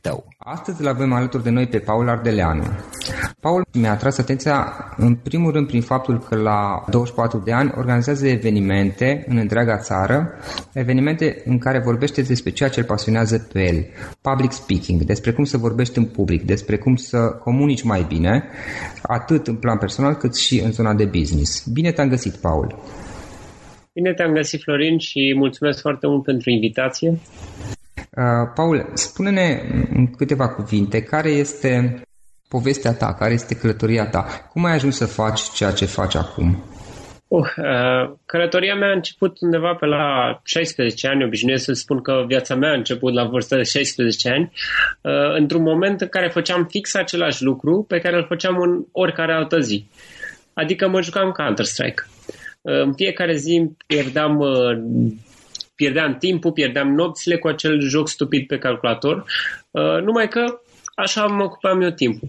tău. Astăzi îl avem alături de noi pe Paul Ardeleanu. Paul mi-a atras atenția în primul rând prin faptul că la 24 de ani organizează evenimente în întreaga țară, evenimente în care vorbește despre ceea ce îl pasionează pe el, public speaking, despre cum să vorbești în public, despre cum să comunici mai bine, atât în plan personal cât și în zona de business. Bine te-am găsit, Paul! Bine te-am găsit, Florin, și mulțumesc foarte mult pentru invitație. Uh, Paul, spune-ne în câteva cuvinte care este povestea ta, care este călătoria ta. Cum ai ajuns să faci ceea ce faci acum? Uh, uh, călătoria mea a început undeva pe la 16 ani, obișnuiesc să spun că viața mea a început la vârsta de 16 ani, uh, într-un moment în care făceam fix același lucru pe care îl făceam în oricare altă zi. Adică mă jucam Counter-Strike. Uh, în fiecare zi pierdeam uh, pierdeam timpul, pierdeam nopțile cu acel joc stupid pe calculator, uh, numai că așa mă ocupam eu timpul.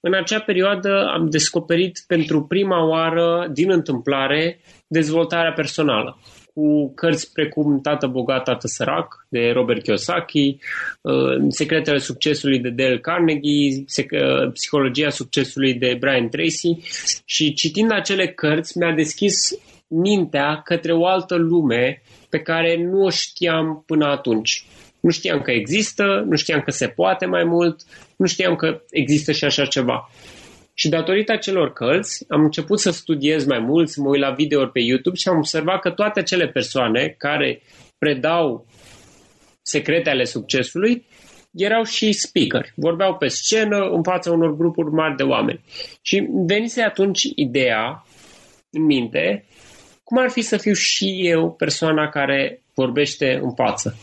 În acea perioadă am descoperit pentru prima oară, din întâmplare, dezvoltarea personală. cu cărți precum Tată bogat, Tată sărac de Robert Kiyosaki, uh, Secretele succesului de Dale Carnegie, Psihologia succesului de Brian Tracy și citind acele cărți mi-a deschis mintea către o altă lume pe care nu o știam până atunci. Nu știam că există, nu știam că se poate mai mult, nu știam că există și așa ceva. Și datorită acelor cărți am început să studiez mai mult, să mă uit la videouri pe YouTube și am observat că toate acele persoane care predau secrete ale succesului erau și speaker. Vorbeau pe scenă în fața unor grupuri mari de oameni. Și venise atunci ideea în minte cum ar fi să fiu și eu persoana care vorbește în față.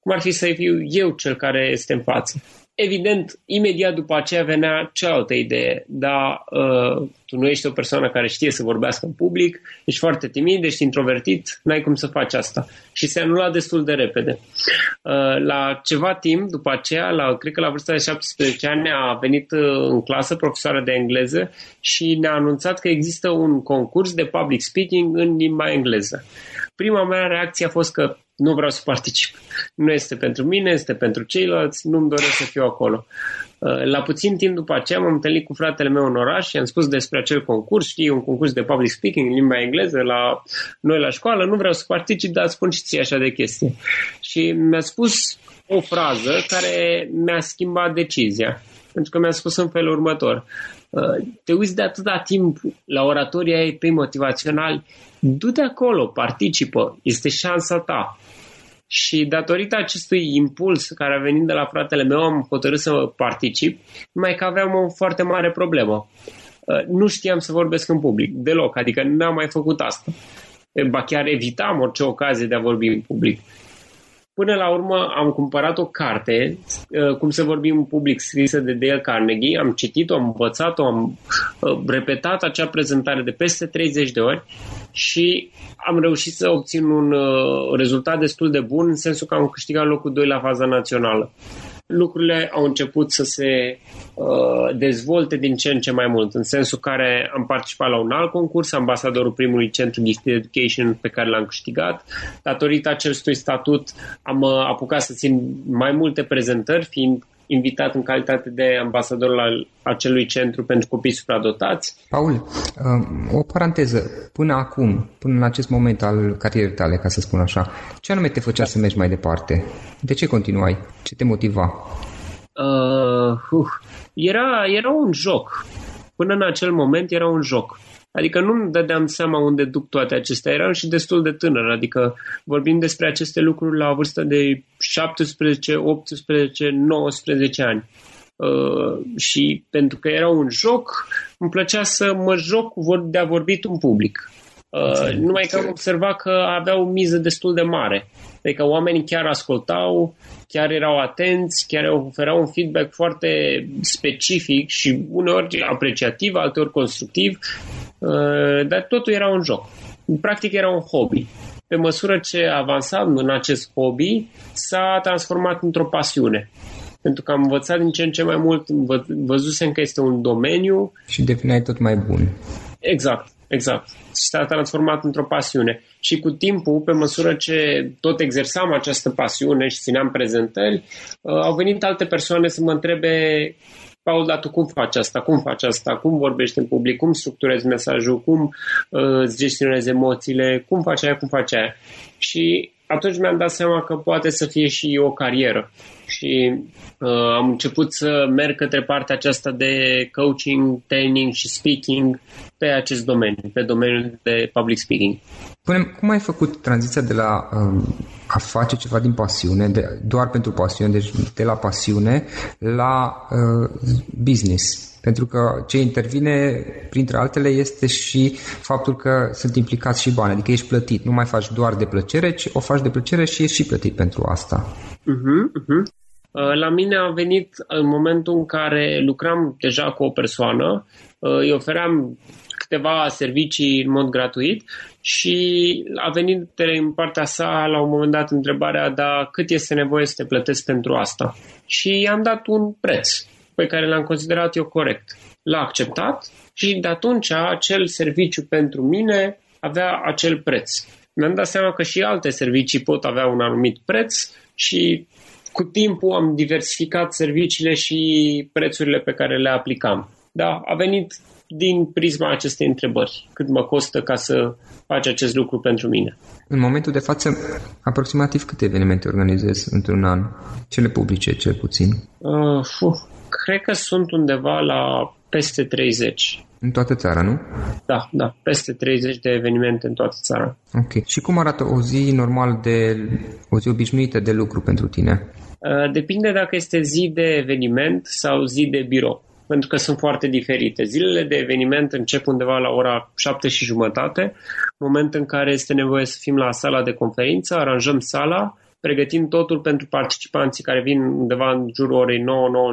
Cum ar fi să fiu eu cel care este în față. Evident, imediat după aceea venea cealaltă idee, dar uh, tu nu ești o persoană care știe să vorbească în public, ești foarte timid, ești introvertit, n-ai cum să faci asta. Și se anula destul de repede. Uh, la ceva timp după aceea, la, cred că la vârsta de 17 ani, a venit uh, în clasă profesoara de engleză și ne-a anunțat că există un concurs de public speaking în limba engleză. Prima mea reacție a fost că nu vreau să particip. Nu este pentru mine, este pentru ceilalți, nu-mi doresc să fiu acolo. Uh, la puțin timp după aceea m-am întâlnit cu fratele meu în oraș și am spus despre acel concurs, știi, un concurs de public speaking în limba engleză la noi la școală, nu vreau să particip, dar spun și ție așa de chestie. Și mi-a spus o frază care mi-a schimbat decizia. Pentru că mi-a spus în felul următor. Uh, te uiți de atâta timp la oratoria ei pe motivaționali, du-te acolo, participă, este șansa ta. Și datorită acestui impuls care a venit de la fratele meu, am hotărât să particip, numai că aveam o foarte mare problemă. Uh, nu știam să vorbesc în public, deloc, adică n-am mai făcut asta. Ba chiar evitam orice ocazie de a vorbi în public. Până la urmă am cumpărat o carte, uh, cum să vorbim în public, scrisă de Dale Carnegie, am citit-o, am învățat-o, am uh, repetat acea prezentare de peste 30 de ori și am reușit să obțin un uh, rezultat destul de bun în sensul că am câștigat locul 2 la faza națională lucrurile au început să se uh, dezvolte din ce în ce mai mult, în sensul care am participat la un alt concurs, ambasadorul primului centru Gifted Education pe care l-am câștigat. Datorită acestui statut am uh, apucat să țin mai multe prezentări, fiind invitat în calitate de ambasador al acelui centru pentru copii supradotați. Paul, uh, o paranteză. Până acum, până în acest moment al carierei tale, ca să spun așa, ce anume te făcea să mergi mai departe? De ce continuai? Ce te motiva? Uh, uh, era, era un joc. Până în acel moment era un joc. Adică nu-mi dădeam seama unde duc toate acestea. Eram și destul de tânăr, adică vorbim despre aceste lucruri la vârstă de 17, 18, 19 ani. Uh, și pentru că era un joc, îmi plăcea să mă joc de a vorbit în public. Uh, numai că am observat că avea o miză destul de mare. Adică oamenii chiar ascultau, chiar erau atenți, chiar oferau un feedback foarte specific și uneori apreciativ, alteori constructiv, uh, dar totul era un joc. Practic era un hobby. Pe măsură ce avansam în acest hobby, s-a transformat într-o pasiune pentru că am învățat din ce în ce mai mult, văzusem că este un domeniu. Și deveneai tot mai bun. Exact. Exact. Și s-a transformat într-o pasiune. Și cu timpul, pe măsură ce tot exersam această pasiune și țineam prezentări, uh, au venit alte persoane să mă întrebe Paul, dar tu cum faci asta? Cum faci asta? Cum vorbești în public? Cum structurezi mesajul? Cum uh, îți gestionezi emoțiile? Cum faci aia? Cum faci aia? Și atunci mi-am dat seama că poate să fie și o carieră. Și uh, am început să merg către partea aceasta de coaching, training și speaking pe acest domeniu, pe domeniul de public speaking. Până, cum ai făcut tranziția de la uh, a face ceva din pasiune, de, doar pentru pasiune, deci de la pasiune la uh, business? Pentru că ce intervine, printre altele, este și faptul că sunt implicați și bani, adică ești plătit. Nu mai faci doar de plăcere, ci o faci de plăcere și ești și plătit pentru asta. Uh-huh, uh-huh. La mine a venit în momentul în care lucram deja cu o persoană, uh, îi ofeream câteva servicii în mod gratuit și a venit în partea sa la un moment dat întrebarea, dar cât este nevoie să te plătesc pentru asta? Și i-am dat un preț pe care l-am considerat eu corect. L-a acceptat și de atunci acel serviciu pentru mine avea acel preț. mi-am dat seama că și alte servicii pot avea un anumit preț și cu timpul am diversificat serviciile și prețurile pe care le aplicam. Da, a venit din prisma acestei întrebări. Cât mă costă ca să faci acest lucru pentru mine? În momentul de față, aproximativ câte evenimente organizezi într-un an? Cele publice, cel puțin? Uh, uh, cred că sunt undeva la peste 30. În toată țara, nu? Da, da, peste 30 de evenimente în toată țara. Ok. Și cum arată o zi normal de, o zi obișnuită de lucru pentru tine? Uh, depinde dacă este zi de eveniment sau zi de birou pentru că sunt foarte diferite. Zilele de eveniment încep undeva la ora 7 și jumătate, moment în care este nevoie să fim la sala de conferință, aranjăm sala, pregătim totul pentru participanții care vin undeva în jurul orei 9-9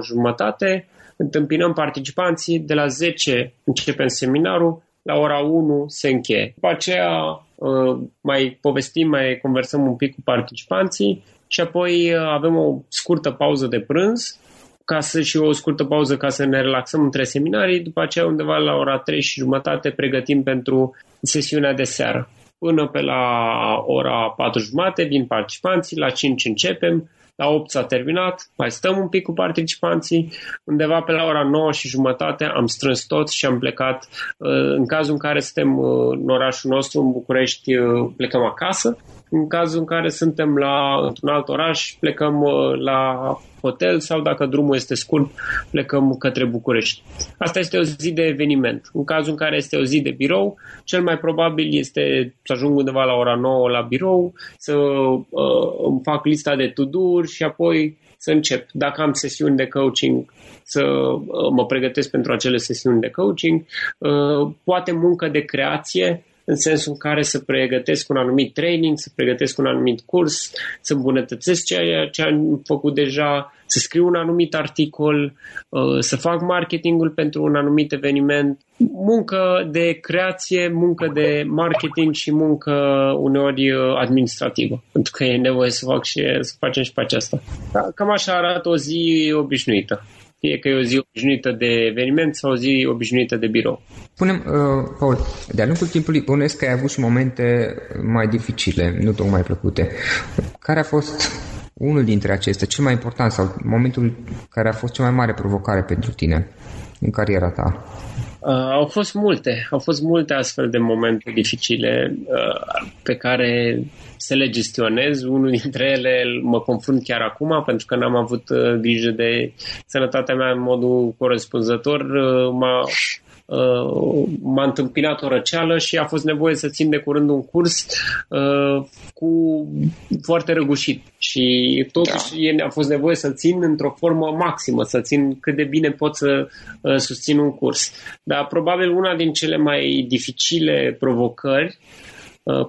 jumătate, întâmpinăm participanții, de la 10 începem seminarul, la ora 1 se încheie. După aceea uh, mai povestim, mai conversăm un pic cu participanții și apoi uh, avem o scurtă pauză de prânz ca să și o scurtă pauză ca să ne relaxăm între seminarii, după aceea undeva la ora 3 și jumătate pregătim pentru sesiunea de seară. Până pe la ora 4 jumate vin participanții, la 5 începem, la 8 s-a terminat, mai stăm un pic cu participanții, undeva pe la ora 9 și jumătate am strâns tot și am plecat. Uh, în cazul în care suntem uh, în orașul nostru, în București, uh, plecăm acasă. În cazul în care suntem la, într-un alt oraș, plecăm la hotel sau dacă drumul este scurt, plecăm către București. Asta este o zi de eveniment. În cazul în care este o zi de birou, cel mai probabil este să ajung undeva la ora 9 la birou, să uh, îmi fac lista de to-do-uri și apoi să încep. Dacă am sesiuni de coaching, să uh, mă pregătesc pentru acele sesiuni de coaching. Uh, poate muncă de creație, în sensul în care să pregătesc un anumit training, să pregătesc un anumit curs, să îmbunătățesc ceea ce am făcut deja, să scriu un anumit articol, uh, să fac marketingul pentru un anumit eveniment. Muncă de creație, muncă de marketing și muncă uneori uh, administrativă, pentru că e nevoie să fac și să facem și pe aceasta. Cam așa arată o zi obișnuită fie că e o zi obișnuită de eveniment sau o zi obișnuită de birou. Spunem, uh, Paul, de-a lungul timpului bănuiesc că ai avut și momente mai dificile, nu tocmai plăcute. Care a fost unul dintre acestea, cel mai important sau momentul care a fost cea mai mare provocare pentru tine în cariera ta? Uh, au fost multe, au fost multe astfel de momente dificile uh, pe care să le gestionez. Unul dintre ele mă confrunt chiar acum pentru că n-am avut uh, grijă de sănătatea mea în modul corespunzător. Uh, m-a Uh, m-a întâmpinat o răceală și a fost nevoie să țin de curând un curs uh, cu foarte răgușit și totuși da. a fost nevoie să țin într-o formă maximă, să țin cât de bine pot să uh, susțin un curs. Dar probabil una din cele mai dificile provocări uh,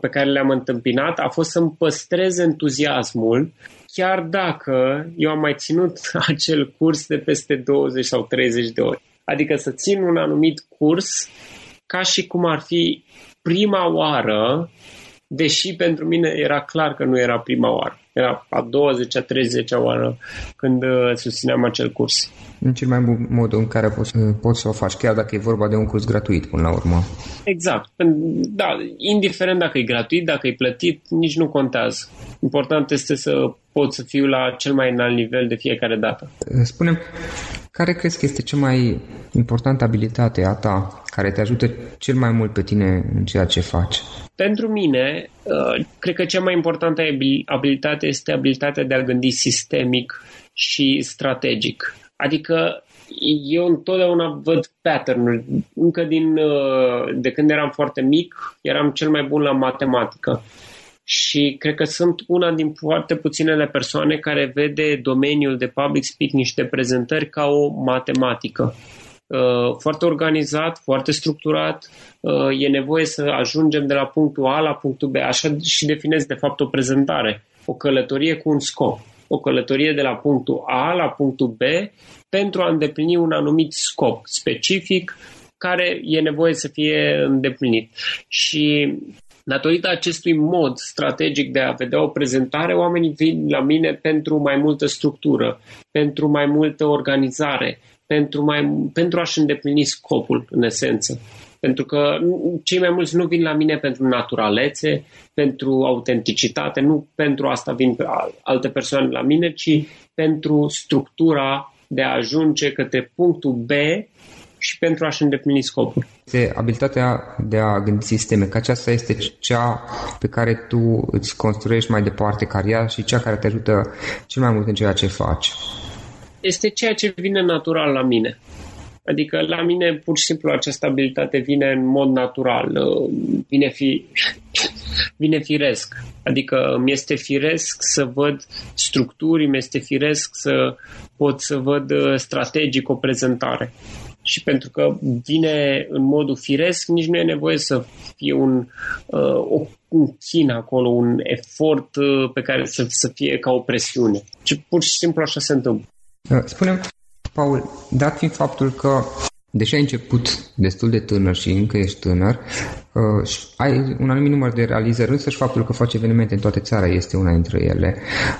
pe care le-am întâmpinat a fost să-mi păstrez entuziasmul chiar dacă eu am mai ținut acel curs de peste 20 sau 30 de ori. Adică să țin un anumit curs ca și cum ar fi prima oară, deși pentru mine era clar că nu era prima oară. Era a 20-a, 30-a oară când uh, susțineam acel curs. În cel mai bun mod în care poți, uh, poți să o faci, chiar dacă e vorba de un curs gratuit până la urmă. Exact. Da, indiferent dacă e gratuit, dacă e plătit, nici nu contează. Important este să pot să fiu la cel mai înalt nivel de fiecare dată. Spunem, care crezi că este cea mai importantă abilitate a ta care te ajută cel mai mult pe tine în ceea ce faci? Pentru mine, uh, cred că cea mai importantă abilitate este abilitatea de a gândi sistemic și strategic. Adică eu întotdeauna văd pattern-uri. Încă din, uh, de când eram foarte mic, eram cel mai bun la matematică și cred că sunt una din foarte puținele persoane care vede domeniul de public speaking și de prezentări ca o matematică. Uh, foarte organizat, foarte structurat, uh, e nevoie să ajungem de la punctul A la punctul B. Așa și definez de fapt o prezentare, o călătorie cu un scop. O călătorie de la punctul A la punctul B pentru a îndeplini un anumit scop specific care e nevoie să fie îndeplinit. Și Datorită acestui mod strategic de a vedea o prezentare, oamenii vin la mine pentru mai multă structură, pentru mai multă organizare, pentru, mai, pentru a-și îndeplini scopul, în esență. Pentru că cei mai mulți nu vin la mine pentru naturalețe, pentru autenticitate, nu pentru asta vin alte persoane la mine, ci pentru structura de a ajunge către punctul B și pentru a-și îndeplini scopul. Este abilitatea de a gândi sisteme, că aceasta este cea pe care tu îți construiești mai departe cariera și cea care te ajută cel mai mult în ceea ce faci. Este ceea ce vine natural la mine. Adică la mine pur și simplu această abilitate vine în mod natural, uh, vine, fi, vine firesc. Adică mi este firesc să văd structuri, mi este firesc să pot să văd uh, strategic o prezentare. Și pentru că vine în modul firesc, nici nu e nevoie să fie un, uh, un chin acolo, un efort pe care să, să fie ca o presiune. Ci pur și simplu așa se întâmplă. Spunem, Paul, dat fiind faptul că deși ai început destul de tânăr și încă ești tânăr, uh, ai un anumit număr de realizări, însă și faptul că faci evenimente în toată țara este una dintre ele.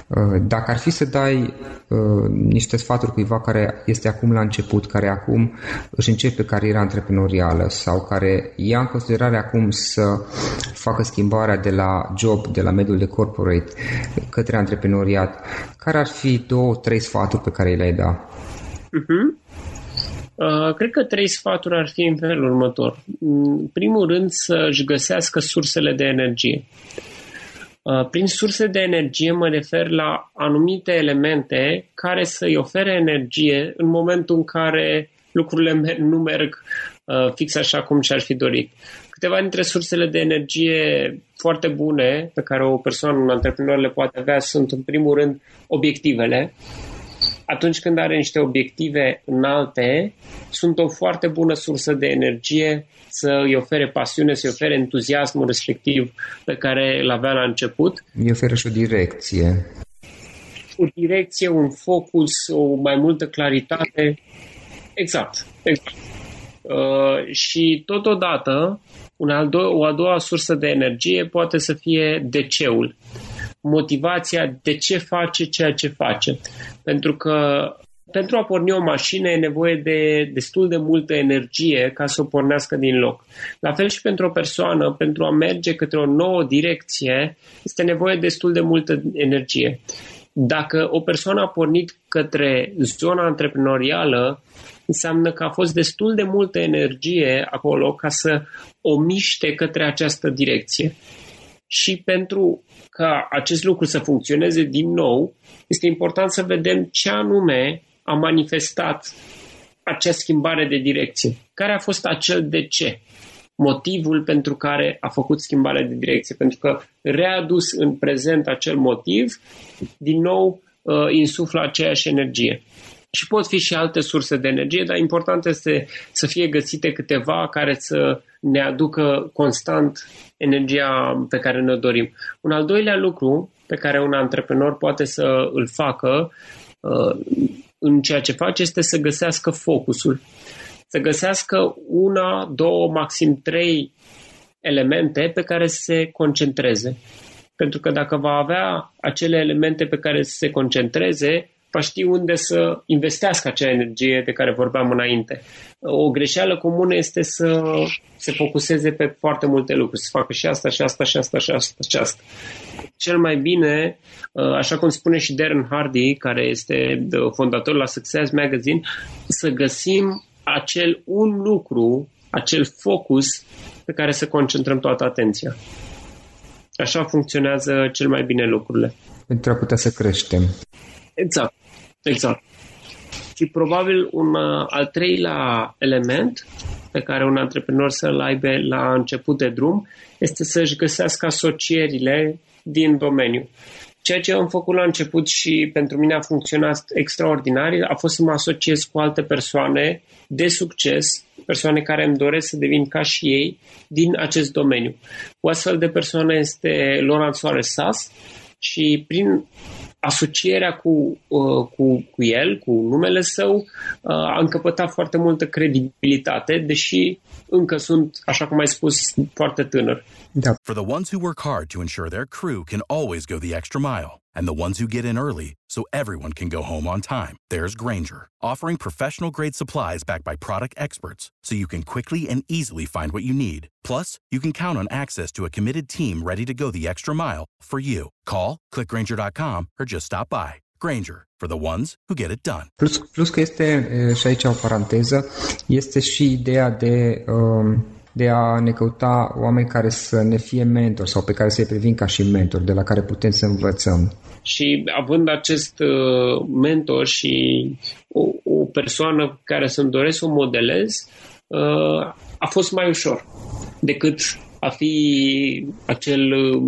Uh, dacă ar fi să dai uh, niște sfaturi cuiva care este acum la început, care acum își începe cariera antreprenorială sau care ia în considerare acum să facă schimbarea de la job, de la mediul de corporate către antreprenoriat, care ar fi două, trei sfaturi pe care le-ai da? Uh-huh. Uh, cred că trei sfaturi ar fi în felul următor. În primul rând să-și găsească sursele de energie. Uh, prin surse de energie mă refer la anumite elemente care să-i ofere energie în momentul în care lucrurile nu merg uh, fix așa cum și-ar fi dorit. Câteva dintre sursele de energie foarte bune pe care o persoană, un antreprenor le poate avea sunt în primul rând obiectivele atunci când are niște obiective înalte, sunt o foarte bună sursă de energie să îi ofere pasiune, să îi ofere entuziasmul respectiv pe care îl avea la început. Îi oferă și o direcție. O direcție, un focus, o mai multă claritate. Exact, exact. Uh, și totodată, un al do- o a doua sursă de energie poate să fie DC-ul motivația de ce face ceea ce face. Pentru că pentru a porni o mașină e nevoie de destul de multă energie ca să o pornească din loc. La fel și pentru o persoană, pentru a merge către o nouă direcție, este nevoie de destul de multă energie. Dacă o persoană a pornit către zona antreprenorială, înseamnă că a fost destul de multă energie acolo ca să o miște către această direcție. Și pentru ca acest lucru să funcționeze din nou, este important să vedem ce anume a manifestat acea schimbare de direcție. Care a fost acel de ce? Motivul pentru care a făcut schimbarea de direcție. Pentru că readus în prezent acel motiv, din nou uh, insuflă aceeași energie. Și pot fi și alte surse de energie, dar important este să fie găsite câteva care să ne aducă constant energia pe care ne dorim. Un al doilea lucru pe care un antreprenor poate să îl facă uh, în ceea ce face este să găsească focusul. Să găsească una, două, maxim trei elemente pe care să se concentreze. Pentru că dacă va avea acele elemente pe care să se concentreze, va ști unde să investească acea energie de care vorbeam înainte. O greșeală comună este să se focuseze pe foarte multe lucruri, să facă și asta, și asta, și asta, și asta, și asta. Cel mai bine, uh, așa cum spune și Darren Hardy, care este fondator la Success Magazine, să găsim acel un lucru, acel focus pe care să concentrăm toată atenția. Așa funcționează cel mai bine lucrurile. Pentru a putea să creștem. Exact. Exact. Și probabil un uh, al treilea element pe care un antreprenor să-l aibă la început de drum este să-și găsească asocierile din domeniu. Ceea ce am făcut la început și pentru mine a funcționat extraordinar a fost să mă asociez cu alte persoane de succes, persoane care îmi doresc să devin ca și ei din acest domeniu. O astfel de persoană este Laurent Soares Sass și prin asocierea cu, uh, cu, cu el, cu numele său, uh, a încăpătat foarte multă credibilitate, deși încă sunt, așa cum ai spus, foarte tânăr. Da. For the ones who work hard to ensure their crew can always go the extra mile and the ones who get in early so everyone can go home on time. There's Granger, offering professional grade supplies backed by product experts so you can quickly and easily find what you need. Plus, you can count on access to a committed team ready to go the extra mile for you. Call, clickgranger.com, or just stop by. Granger, for the ones who get it done. Plus, plus că este, și aici o paranteză, este și ideea de... Um, de a ne căuta oameni care să ne fie mentori sau pe care să-i privim ca și mentori, de la care putem să învățăm. Și având acest uh, mentor și o, o persoană care să-mi doresc să o modelez, uh, a fost mai ușor decât a fi acel uh,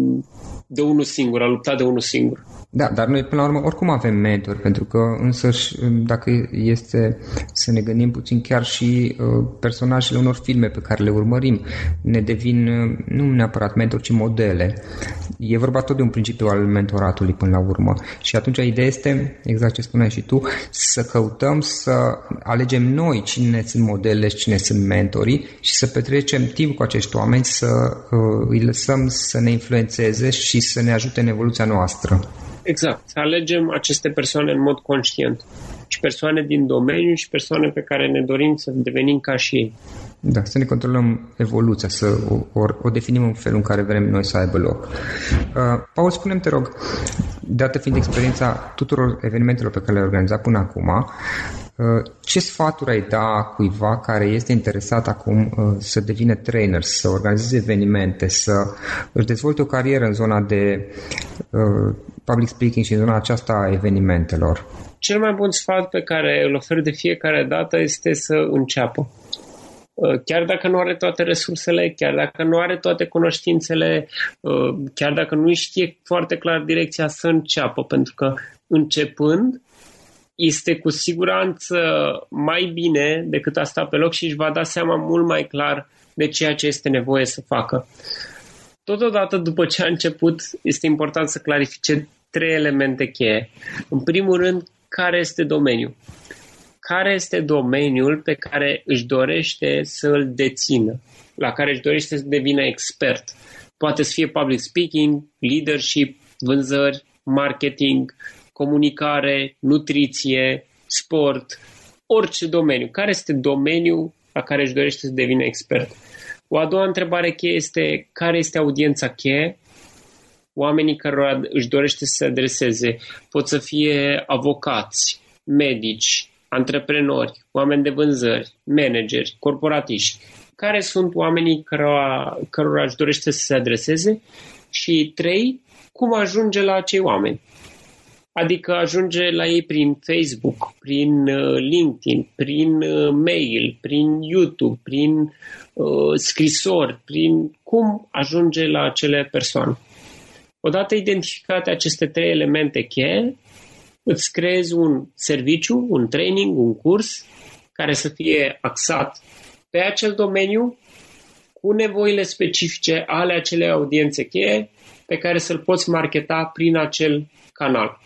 de unul singur, a lupta de unul singur. Da, dar noi până la urmă oricum avem mentori, pentru că însăși dacă este să ne gândim puțin chiar și uh, personajele unor filme pe care le urmărim ne devin uh, nu neapărat mentori, ci modele. E vorba tot de un principiu al mentoratului până la urmă. Și atunci ideea este, exact ce spuneai și tu, să căutăm să alegem noi cine sunt modele și cine sunt mentorii și să petrecem timp cu acești oameni, să uh, îi lăsăm să ne influențeze și să ne ajute în evoluția noastră. Exact. Să alegem aceste persoane în mod conștient. Și persoane din domeniu și persoane pe care ne dorim să devenim ca și ei. Da, să ne controlăm evoluția, să o, o, o definim în felul în care vrem noi să aibă loc. Uh, Paul, spune te rog, dată fiind experiența tuturor evenimentelor pe care le-ai organizat până acum, uh, ce sfaturi ai da cuiva care este interesat acum uh, să devină trainer, să organizeze evenimente, să își dezvolte o carieră în zona de uh, public speaking și în zona aceasta a evenimentelor? Cel mai bun sfat pe care îl ofer de fiecare dată este să înceapă. Uh, chiar dacă nu are toate resursele, chiar dacă nu are toate cunoștințele, uh, chiar dacă nu știe foarte clar direcția, să înceapă, pentru că începând este cu siguranță mai bine decât a sta pe loc și își va da seama mult mai clar de ceea ce este nevoie să facă. Totodată, după ce a început, este important să clarifice trei elemente cheie. În primul rând, care este domeniul? Care este domeniul pe care își dorește să îl dețină, la care își dorește să devină expert? Poate să fie public speaking, leadership, vânzări, marketing, comunicare, nutriție, sport, orice domeniu. Care este domeniul la care își dorește să devină expert? O a doua întrebare cheie este care este audiența cheie? Oamenii care își dorește să se adreseze pot să fie avocați, medici, antreprenori, oameni de vânzări, manageri, corporatiști. Care sunt oamenii cărora, cărora își dorește să se adreseze? Și trei, cum ajunge la acei oameni? Adică ajunge la ei prin Facebook, prin uh, LinkedIn, prin uh, mail, prin YouTube, prin uh, scrisori, prin cum ajunge la acele persoane. Odată identificate aceste trei elemente cheie, îți creezi un serviciu, un training, un curs care să fie axat pe acel domeniu cu nevoile specifice ale acelei audiențe cheie pe care să-l poți marketa prin acel canal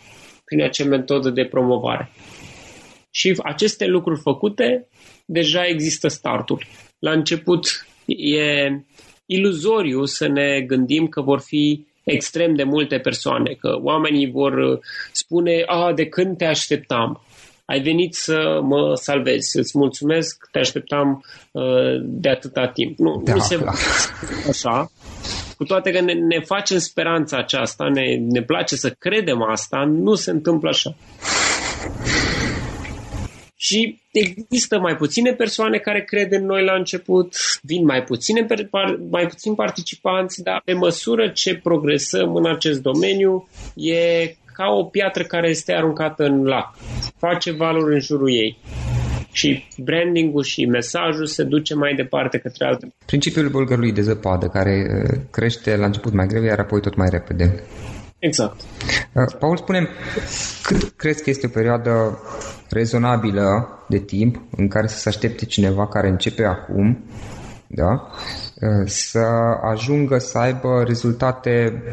prin acea metodă de promovare. Și aceste lucruri făcute, deja există startul. La început e iluzoriu să ne gândim că vor fi extrem de multe persoane, că oamenii vor spune, a, de când te așteptam, ai venit să mă salvezi, îți mulțumesc, te așteptam uh, de atâta timp. Nu, da, nu se așa, cu toate că ne, ne facem speranța aceasta, ne, ne place să credem asta, nu se întâmplă așa. Și există mai puține persoane care cred în noi la început, vin mai puține mai puțini participanți, dar pe măsură ce progresăm în acest domeniu, e ca o piatră care este aruncată în lac. Face valuri în jurul ei și brandingul și mesajul se duce mai departe către alte. Principiul bulgărului de zăpadă, care uh, crește la început mai greu, iar apoi tot mai repede. Exact. Uh, Paul, spune cât crezi că este o perioadă rezonabilă de timp în care să se aștepte cineva care începe acum da? Uh, să ajungă să aibă rezultate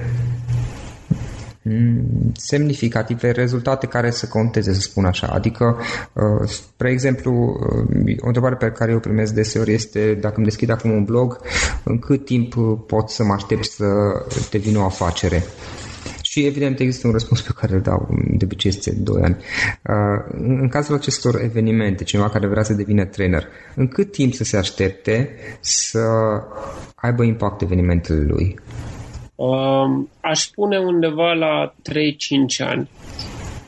Mm, semnificative, rezultate care să conteze, să spun așa. Adică, uh, spre exemplu, uh, o întrebare pe care eu primesc deseori este dacă îmi deschid acum un blog, în cât timp pot să mă aștept să devină o afacere? Și evident există un răspuns pe care îl dau de obicei este 2 ani. Uh, în cazul acestor evenimente, cineva care vrea să devină trainer, în cât timp să se aștepte să aibă impact evenimentele lui? Um, aș spune undeva la 3-5 ani.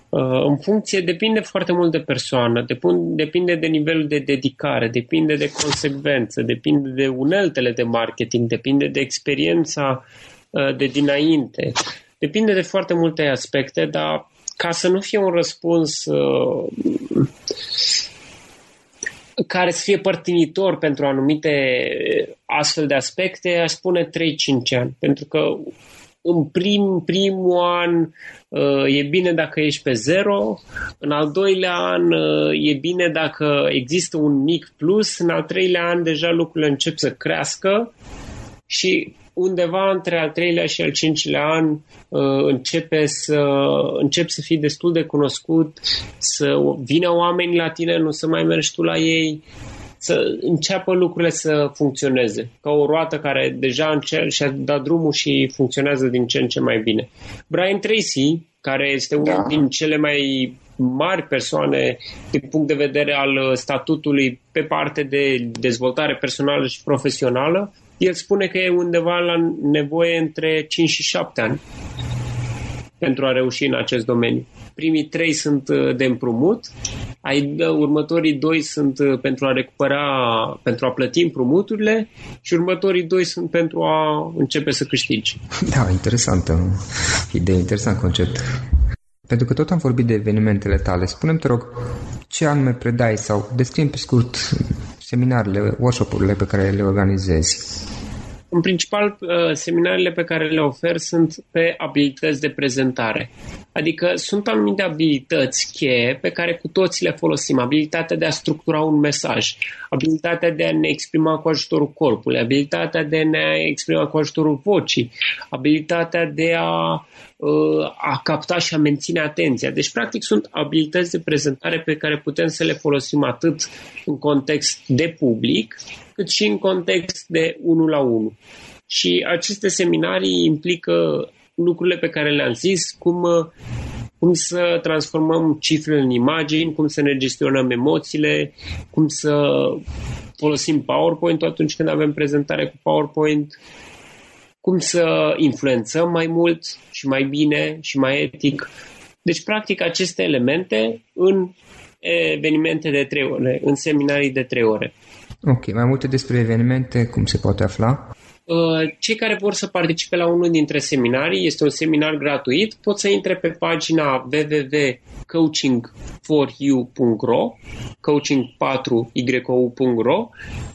Uh, în funcție, depinde foarte mult de persoană, depinde de nivelul de dedicare, depinde de consecvență, depinde de uneltele de marketing, depinde de experiența uh, de dinainte, depinde de foarte multe aspecte, dar ca să nu fie un răspuns uh, care să fie părtinitor pentru anumite astfel de aspecte, aș spune 3-5 ani. Pentru că în prim, primul an uh, e bine dacă ești pe zero, în al doilea an uh, e bine dacă există un mic plus, în al treilea an deja lucrurile încep să crească și undeva între al treilea și al cincilea an uh, începe să, încep să fii destul de cunoscut, să vină oameni la tine, nu să mai mergi tu la ei, să înceapă lucrurile să funcționeze, ca o roată care deja încerc și-a dat drumul și funcționează din ce în ce mai bine. Brian Tracy, care este da. unul din cele mai mari persoane din punct de vedere al statutului pe parte de dezvoltare personală și profesională, el spune că e undeva la nevoie între 5 și 7 ani pentru a reuși în acest domeniu. Primii trei sunt uh, de împrumut, ai, următorii doi sunt uh, pentru a recupera, pentru a plăti împrumuturile și următorii doi sunt pentru a începe să câștigi. Da, interesantă idee, interesant concept. Pentru că tot am vorbit de evenimentele tale, spune te rog, ce anume predai sau descrie pe scurt seminarele, workshop-urile pe care le organizezi? În principal, uh, seminarele pe care le ofer sunt pe abilități de prezentare. Adică sunt anumite abilități cheie pe care cu toți le folosim. Abilitatea de a structura un mesaj, abilitatea de a ne exprima cu ajutorul corpului, abilitatea de a ne exprima cu ajutorul vocii, abilitatea de a, uh, a capta și a menține atenția. Deci, practic, sunt abilități de prezentare pe care putem să le folosim atât în context de public, cât și în context de unul la unul. Și aceste seminarii implică lucrurile pe care le-am zis, cum, cum să transformăm cifre în imagini, cum să ne gestionăm emoțiile, cum să folosim PowerPoint atunci când avem prezentare cu PowerPoint, cum să influențăm mai mult și mai bine și mai etic. Deci, practic, aceste elemente în evenimente de trei ore, în seminarii de trei ore. Ok, mai multe despre evenimente, cum se poate afla? Uh, cei care vor să participe la unul dintre seminarii, este un seminar gratuit, pot să intre pe pagina www.coachingforyou.ro coaching4you.ro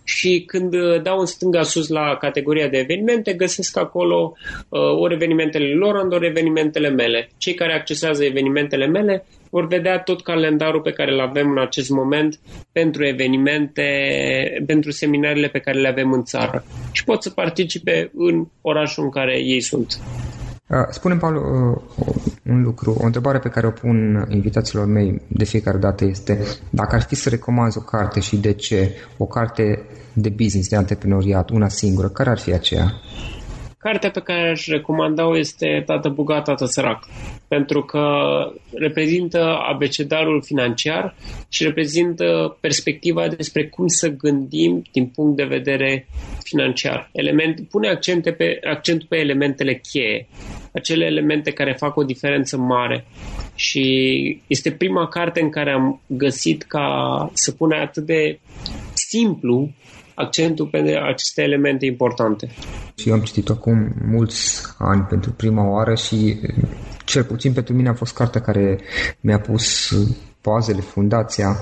și când uh, dau în stânga sus la categoria de evenimente, găsesc acolo uh, ori evenimentele lor, ori evenimentele mele. Cei care accesează evenimentele mele vor vedea tot calendarul pe care îl avem în acest moment pentru evenimente, pentru seminarele pe care le avem în țară și pot să participe în orașul în care ei sunt. Spune, Paul, un lucru, o întrebare pe care o pun invitațiilor mei de fiecare dată este dacă ar fi să recomanzi o carte și de ce, o carte de business, de antreprenoriat, una singură, care ar fi aceea? Cartea pe care aș recomanda-o este Tată bogat, tată sărac, pentru că reprezintă abecedarul financiar și reprezintă perspectiva despre cum să gândim din punct de vedere financiar. Element, pune accente pe, accentul pe elementele cheie, acele elemente care fac o diferență mare. Și este prima carte în care am găsit ca să pune atât de simplu accentul pe aceste elemente importante. Și eu am citit acum mulți ani pentru prima oară și cel puțin pentru mine a fost cartea care mi-a pus bazele, fundația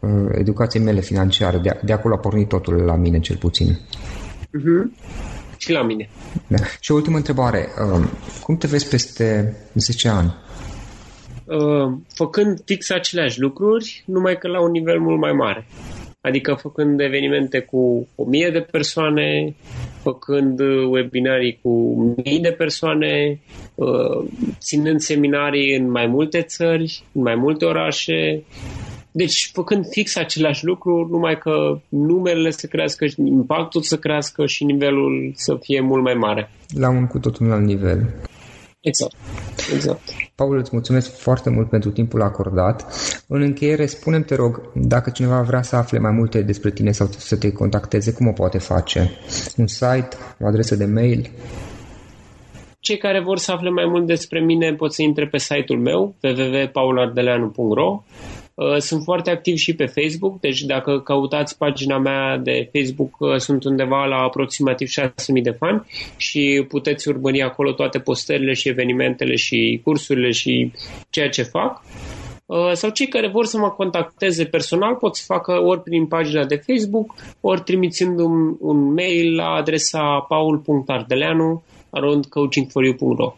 uh, educației mele financiare. De, de acolo a pornit totul la mine, cel puțin. Uh-huh. Și la mine. Da. Și o ultimă întrebare. Uh, cum te vezi peste 10 ani? Uh, făcând fix aceleași lucruri, numai că la un nivel mult mai mare adică făcând evenimente cu o mie de persoane, făcând webinarii cu mii de persoane, uh, ținând seminarii în mai multe țări, în mai multe orașe, deci, făcând fix același lucru, numai că numerele să crească, impactul să crească și nivelul să fie mult mai mare. La un cu totul alt nivel. Exact. exact. Paul, îți mulțumesc foarte mult pentru timpul acordat. În încheiere, spunem te rog, dacă cineva vrea să afle mai multe despre tine sau să te contacteze, cum o poate face? Un site, o adresă de mail? Cei care vor să afle mai mult despre mine pot să intre pe site-ul meu www.paulardeleanu.ro uh, sunt foarte activ și pe Facebook, deci dacă căutați pagina mea de Facebook, uh, sunt undeva la aproximativ 6.000 de fani și puteți urmări acolo toate postările și evenimentele și cursurile și ceea ce fac. Uh, sau cei care vor să mă contacteze personal pot să facă ori prin pagina de Facebook, ori trimițându-mi un mail la adresa paul.ardeleanu coachingforyou.ro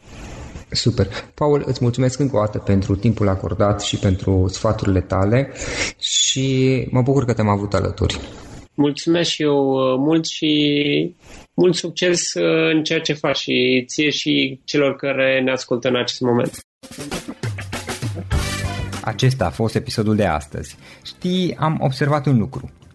Super. Paul, îți mulțumesc încă o dată pentru timpul acordat și pentru sfaturile tale și mă bucur că te-am avut alături. Mulțumesc și eu uh, mult și mult succes uh, în ceea ce faci și ție și celor care ne ascultă în acest moment. Acesta a fost episodul de astăzi. Știi, am observat un lucru.